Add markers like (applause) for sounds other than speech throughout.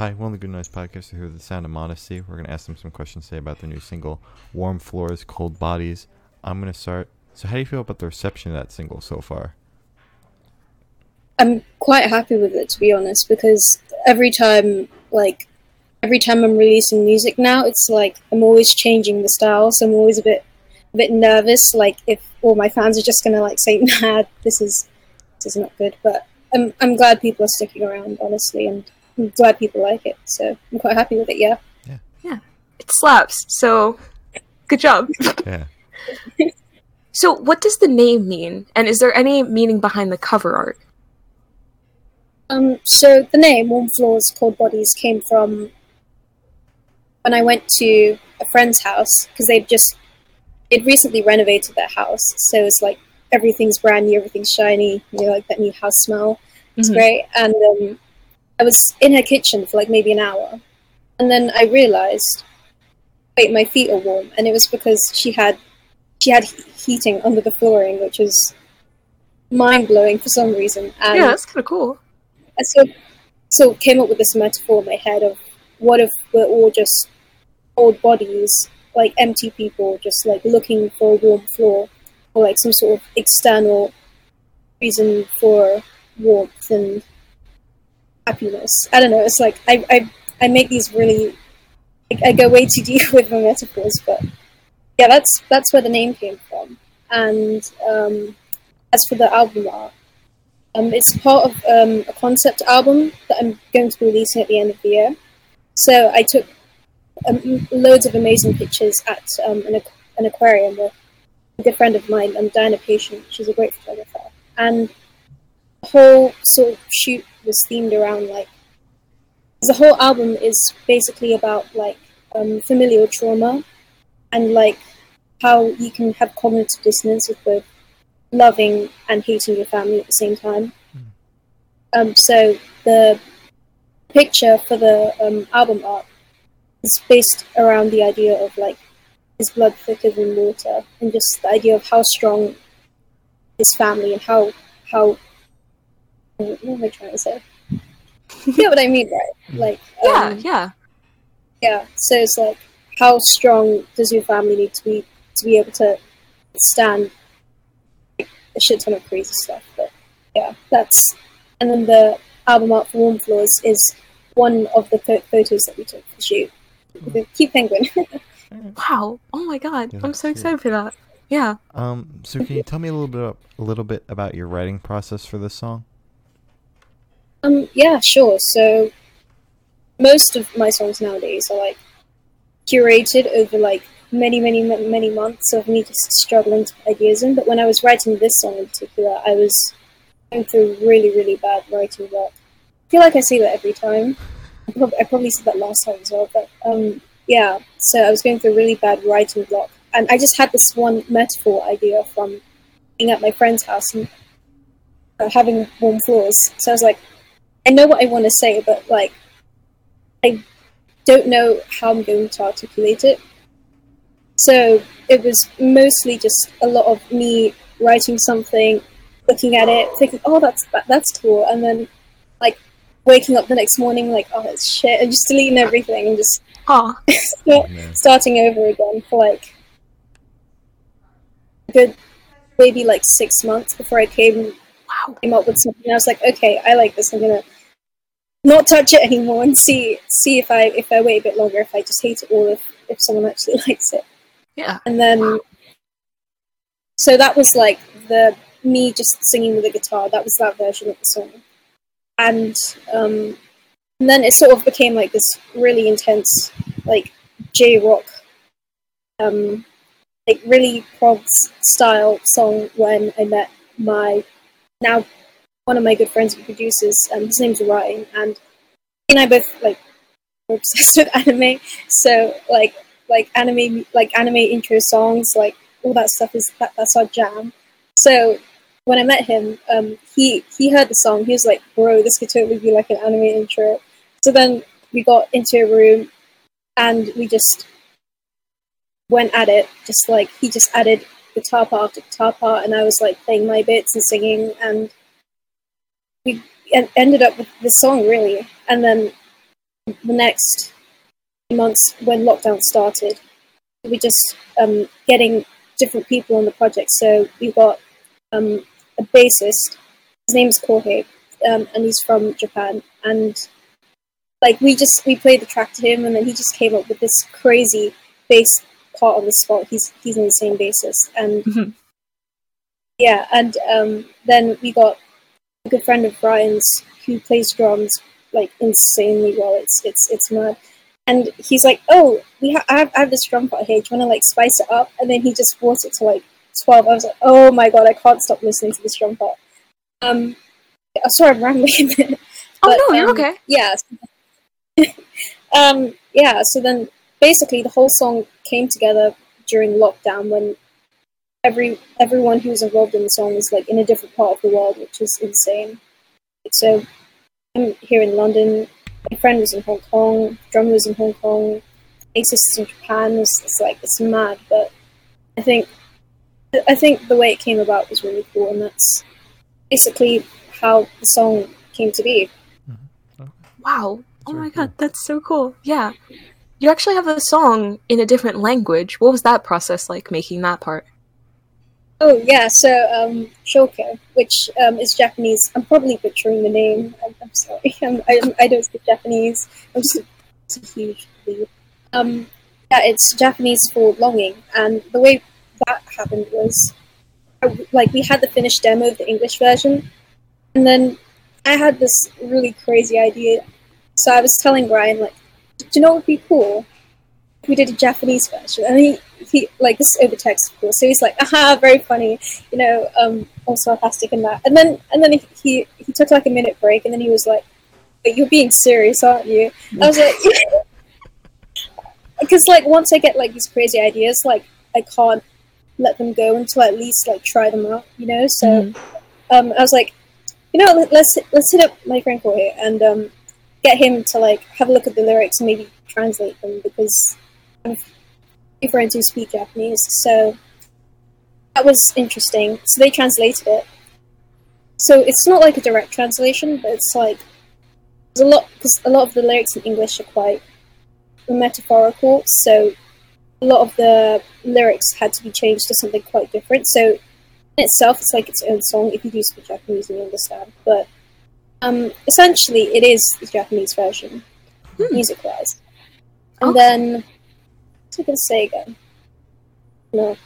hi, of the Good Noise podcasts here with the Sound of Modesty. We're going to ask them some questions today about their new single, Warm Floors, Cold Bodies. I'm going to start. So, how do you feel about the reception of that single so far? I'm quite happy with it, to be honest, because every time, like, every time I'm releasing music now, it's like I'm always changing the style, so I'm always a bit, a bit nervous, like if all my fans are just gonna like say, (laughs) "Nah, this is, this is not good." But I'm, I'm glad people are sticking around, honestly, and I'm glad people like it. So I'm quite happy with it. Yeah. Yeah. Yeah. It slaps. So, good job. (laughs) Yeah. so, what does the name mean? And is there any meaning behind the cover art? Um, so the name Warm Floors, Cold Bodies came from when I went to a friend's house because they'd just they'd recently renovated their house, so it's like everything's brand new, everything's shiny, you know, like that new house smell. It's Mhm. great. And um, I was in her kitchen for like maybe an hour, and then I realized, wait, my feet are warm, and it was because she had she had heating under the flooring, which was mind blowing for some reason. And yeah, that's kind of cool. I sort of, sort of came up with this metaphor in my head of what if we're all just old bodies, like empty people, just like looking for a warm floor or like some sort of external reason for warmth and happiness. I don't know. It's like I I, I make these really I, I go way too deep (laughs) with my metaphors, but yeah, that's that's where the name came from. And um, as for the album art, um, it's part of um, a concept album that I'm going to be releasing at the end of the year. So I took um, loads of amazing pictures at um, an, aqu- an aquarium with a good friend of mine, um, Diana Patient. She's a great photographer. And the whole sort of shoot was themed around like the whole album is basically about like um, familial trauma and like how you can have cognitive dissonance with both loving and hating your family at the same time. Um, so the picture for the um, album art is based around the idea of like his blood thicker than water, and just the idea of how strong his family and how how what am I trying to say? you get what I mean, right? Like Yeah, um, yeah. yeah. So it's like, how strong does your family need to be to be able to stand like, a shit ton of crazy stuff? But yeah, that's and then the album art for Warm Floors is one of the pho- photos that we took to shoot. with the cute penguin. (laughs) Wow. Oh my god. Yeah, I'm so that's excited for that. Yeah. Um, so can you tell me a little bit a little bit about your writing process for this song? Um, yeah, sure. So most of my songs nowadays are like curated over like many, many, ma- many months of me just struggling to ideas in. But when I was writing this song in particular, I was going through really, really bad writing work. I feel like I say that every time. I I probably said that last time as well, but um, yeah. So I was going through a really bad writing block, and I just had this one metaphor idea from being at my friend's house and uh, having warm floors. So I was like, I know what I want to say, but like, I don't know how I'm going to articulate it. So it was mostly just a lot of me writing something, looking at it, thinking, "Oh, that's that, that's cool," and then like waking up the next morning, like, "Oh, it's shit," and just deleting everything and just Aw. (laughs) start- Yeah. starting over again for like a good maybe like six months before I came Wow. came up with something. I was like, okay, I like this. I'm gonna not touch it anymore and see see if I if I wait a bit longer if I just hate it or if if someone actually (laughs) likes it. Yeah. And then so that was like the me just singing with a guitar. That was that version of the song, and um, and then it sort of became like this really intense like J rock, um, like really prog style song when I met my now one of my good friends and producers. Um, his name's Ryan, and he and I both like were obsessed (laughs) with anime. So like like anime like anime intro songs, like all that stuff is that, that's our jam. So when I met him, um, he he heard the song. He was like, "Bro, this could totally be like an anime intro." So then we got into a room, and we just went at it. Just like he just added guitar part after guitar part, and I was like playing my bits and singing, and we en- ended up with the song really. And then the next months when lockdown started, we just um, getting different people on the project. So we got um, a bassist. His name is Kohei, um, and he's from Japan. And like we just we played the track to him, and then he just came up with this crazy bass part on the spot. He's he's an insane bassist, and (laughs) Mhm. yeah, and um, then we got a good friend of Brian's who plays drums like insanely well. It's it's it's mad. And he's like, "Oh, we ha- I, have, I have this drum part here. Do you want to like spice it up?" And then he just brought it to like twelve. I was like, "Oh my god, I can't stop listening to this drum part." Um, oh, sorry, I'm rambling a bit. Oh no, you're um, okay. Yeah. (laughs) um, yeah. So then, basically, the whole song came together during lockdown when every everyone who was involved in the song was like in a different part of the world, which is insane. So I'm here in London. My friend was in Hong Kong. Drummer was in Hong Kong. Bassist is in Japan. It's, it's like it's mad, but I think I think the way it came about was really cool, and that's basically how the song came to be. Mm-hmm. Wow. Oh my god, that's so cool. Yeah. You actually have a song in a different language. What was that process like making that part? Oh yeah, so um, Shoko, which um, is Japanese. I'm probably butchering the name. I'm, I'm sorry. (laughs) I'm, I, I don't speak Japanese. I'm just a, huge lead. Um, yeah, it's Japanese for longing, and the way that happened was, like, we had the finished demo of the English version, and then I had this really crazy idea. So I was telling Brian, like, you know what would be cool? We did a Japanese version, and he he like this is over text of course so he's like aha very funny you know um all sarcastic and that. And then and then he, he he took like a minute break and then he was like but you're being serious aren't you? I was like (laughs) because like once i get like these crazy ideas like i can't let them go until I at least like try them out you know? So um i was like you know let- let's let's hit up my friend Corey and um get him to like have a look at the lyrics and maybe translate them because I'm friends who speak Japanese, so that was interesting. So they translated it. So it's not like a direct translation, but it's like there's a lot because a lot of the lyrics in English are quite metaphorical. So a lot of the lyrics had to be changed to something quite different. So in itself, it's like its own song if you do speak Japanese and you understand. But um, essentially, it is the Japanese version, Hmm. music-wise. And Okay. then what's I gonna say again? No.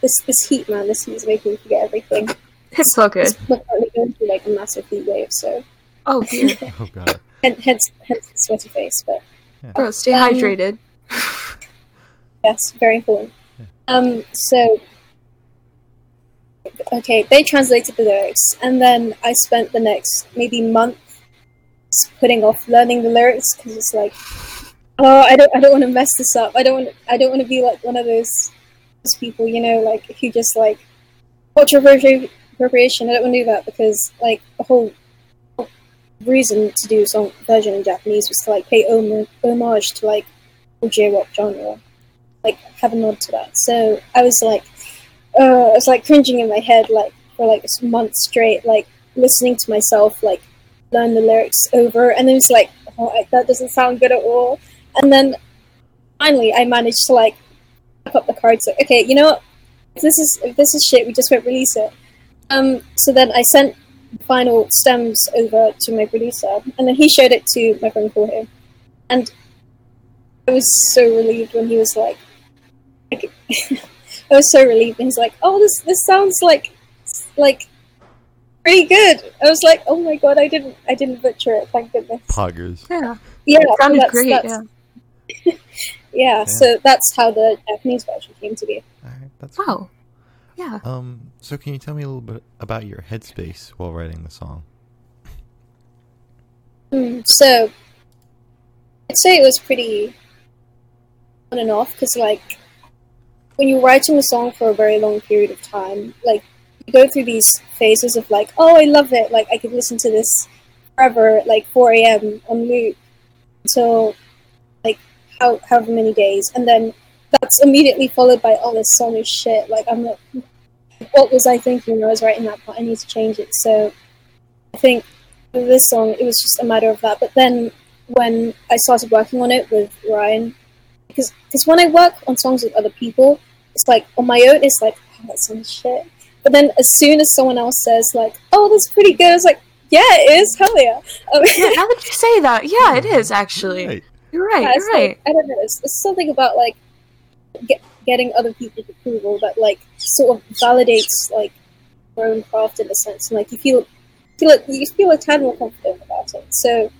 This this heat, man, this heat is making me forget everything. (laughs) It's all good. We're currently going through like a massive heat wave, so Oh, dear. (laughs) Oh god. hence hence, hence the sweaty face. But Bro, stay Um, hydrated. (laughs) yes, very important. Um, so okay, they translated the lyrics, and then I spent the next maybe month putting off learning the lyrics because it's like, oh, I don't, I don't want to mess this up. I don't, want, I don't want to be like one of those, those people, you know, like if you just like appropri- appropriation. I don't want to do that because like the whole reason to do song version in Japanese was to like pay hom- homage to like the J-rock genre, like have a nod to that. So I was like, uh, I was like cringing in my head like for like a month straight, like listening to myself like learn the lyrics over, and then it's like, oh, I, that doesn't sound good at all. And then finally, I managed to like pick up the cards. Like, okay, you know what? If this is if this is shit, we just won't release it. Um, so then I sent the final stems over to my producer, and then he showed it to my friend Jorge, and I was so relieved when he was like, like (laughs) I was so relieved, and he's like, "Oh, this this sounds like like pretty good." I was like, "Oh my god, I didn't I didn't butcher it, thank goodness." Poggers. Yeah. Yeah, It sounded that's- great. that's- (laughs) Yeah. yeah, so that's how the Japanese version came to be. Alright, that's Wow. Yeah. Um, so can you tell me a little bit about your headspace while writing the song? Hmm, so I'd say it was pretty on and off because, like, when you're writing a song for a very long period of time, like, you go through these phases of, like, oh, I love it, like, I could listen to this forever, like, 4 a.m. on loop until, like, how, however many days, and then that's immediately followed by, oh, this song is shit, like, I'm like, what was I thinking when I was writing that part? I need to change it, so I think with this song, it was just a matter of that. But then when I started working on it with Ryan, because because when I work on songs with other people, it's like on my own, it's like oh, that sounds shit. But then as soon as someone else says like, "Oh, that's pretty good," it's like, "Yeah, it is. Hell yeah!" Um, (laughs) Yeah, now that you say that, yeah, it is actually. Right. You're right. yeah, You're right. like, I don't know. It's, it's something about like get, getting other people's approval that like sort of validates like your own craft in a sense, and like you feel feel like, you feel a tad more confident about it. So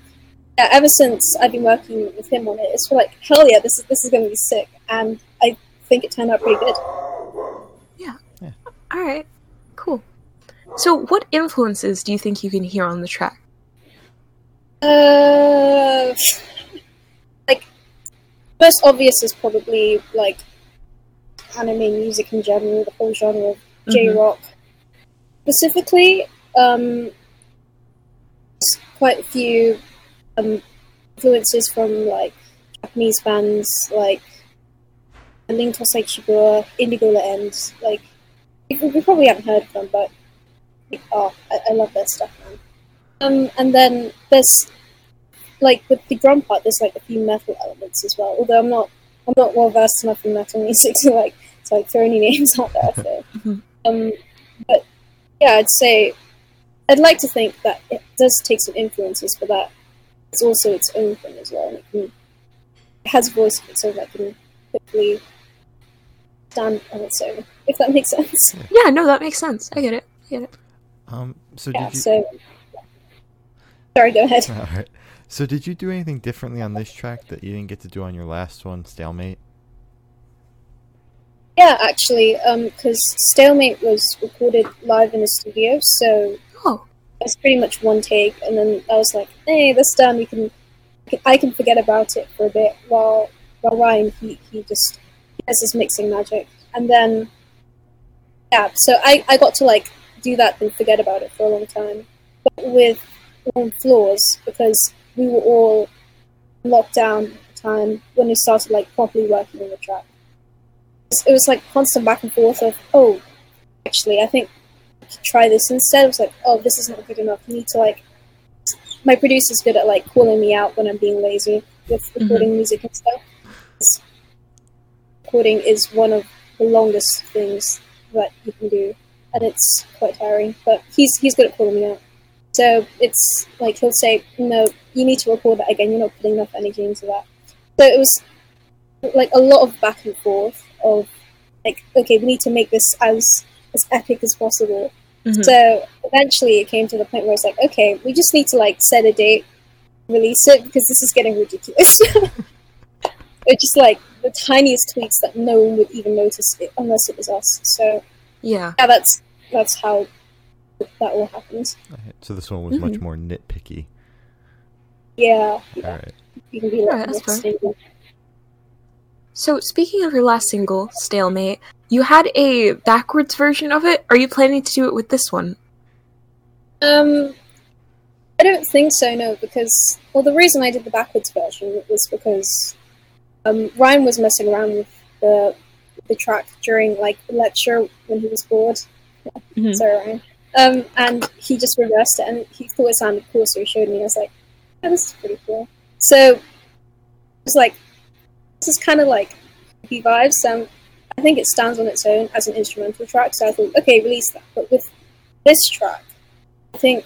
yeah, ever since I've been working with him on it, it's like hell yeah, this is this is going to be sick, and I think it turned out pretty good. Yeah. All right. Cool. So, what influences do you think you can hear on the track? Uh, like most obvious is probably like anime music in general, the whole genre of J rock. Specifically, um, quite a few um, influences from like Japanese bands like Ling Tosite Sigure, Indigo La End. Like we probably haven't heard of them, but oh, I, I love their stuff, man. Um, and then there's like with the drum part, there's like a few metal elements as well. Although I'm not, I'm not well versed enough in metal music (laughs) to like to like throw any names out there. So, Mhm. um, but yeah, I'd say I'd like to think that it does take some influences, for that it's also its own thing as well. And it, can, it has a voice of its own that can quickly stand on its own, if that makes sense. (laughs) Yeah, no, that makes sense. I get it. I get it. Um. So Yeah. did you? So, sorry, go ahead. (laughs) All right. So did you do anything differently on this track that you didn't get to do on your last one, Stalemate? Yeah, actually, because Stalemate was recorded live in the studio, so Oh, it was pretty much one take, and then I was like, "Hey, this done. We can, I can forget about it for a bit." While while Ryan, he he just he has his mixing magic, and then yeah, so I I got to like do that and forget about it for a long time, but with Warm Floors because we were all locked down at the time when we started like properly working on the track. It was like constant back and forth of, oh, actually, I think try this instead. It was like, oh, this is not good enough. You need to like. My producer's good at like calling me out when I'm being lazy with mm-hmm. recording music and stuff. Recording is one of the longest things that you can do, and it's quite tiring. But he's he's good at calling me out. So it's like he'll say, no, you need to record that again. You're not putting enough energy into that. So it was like a lot of back and forth of like, okay, we need to make this as as epic as possible. Mhm. So eventually it came to the point where it's like, okay, we just need to like set a date, release it because this is getting ridiculous. (laughs) it's just like the tiniest tweaks that no one would even notice it unless it was us. So yeah. yeah, that's that's how that all happened. Alright, So this one was much Mhm. more nitpicky. Yeah, All yeah. right. you can be like Alright, that's more fair. stable. So, speaking of your last single, Stalemate, you had a backwards version of it. Are you planning to do it with this one? Um, I don't think so. No, because well, the reason I did the backwards version was because um, Ryan was messing around with the the track during like a lecture when he was bored. Mhm. Sorry, Ryan. Um, and he just reversed it, and he thought it sounded cool, so he showed me. I was like, "Oh, this is pretty cool." So it was like, this is kind of like hippie vibes. Um, I think it stands on its own as an instrumental track. So I thought, okay, release that. But with this track, I think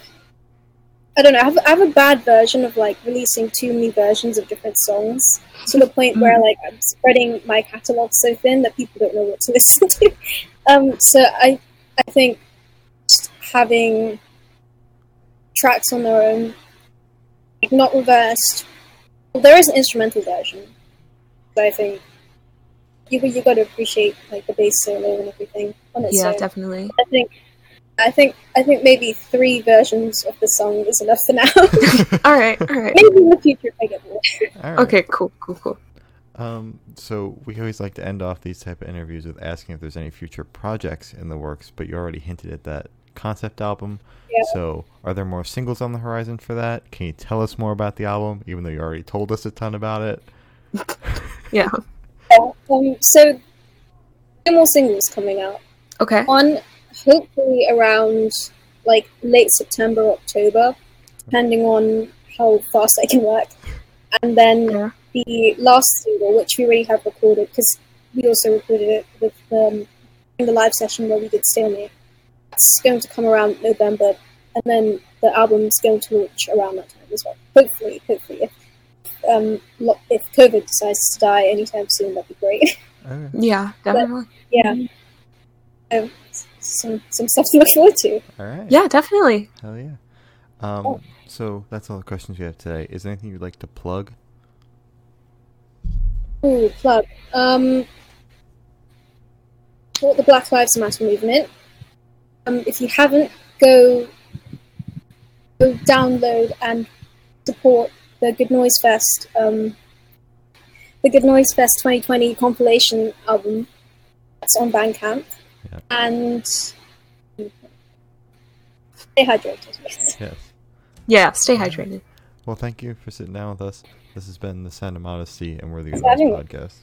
I don't know. I have, I have a bad version of like releasing too many versions of different songs to the point where like I'm spreading my catalog so thin that people don't know what to (laughs) listen to. Um, so I I think just having tracks on their own, like not reversed. Well, there is an instrumental version, but I think you you got to appreciate like the bass solo and everything on its Yeah, own. definitely. I think I think I think maybe three versions of the song is enough for now. (laughs) All right, all right. maybe in the future if I get more. All right. Okay, cool, cool, cool. Um, so we always like to end off these type of interviews with asking if there's any future projects in the works, but you already hinted at that concept album. Yeah. So are there more singles on the horizon for that? Can you tell us more about the album, even though you already told us a ton about it? Yeah. Um, so two more singles coming out. Okay. One hopefully around like late September, October, depending on how fast I can work. and then Yeah. the last single, which we already have recorded, because we also recorded it with um, in the live session where we did Stalemate. It's going to come around November, and then the album's going to launch around that time as well. Hopefully, hopefully, if um, if COVID decides to die anytime soon, that'd be great. (laughs) Okay. Yeah, definitely. yeah, so, some some stuff to look forward to. All right. Yeah, definitely. Hell yeah. Um, Oh. So that's all the questions we have today. Is there anything you'd like to plug? Ooh, plug. Um, support the Black Lives Matter movement. Um, if you haven't, go go download and support the Good Noise Fest. Um, the Good Noise Fest 2020 compilation album. That's on Bandcamp. Yeah. And stay hydrated. Yes. Yeah, stay hydrated. Well, thank you for sitting down with us. This has been the Sound of Modesty, and we're the Thanks Good Noise. Podcast.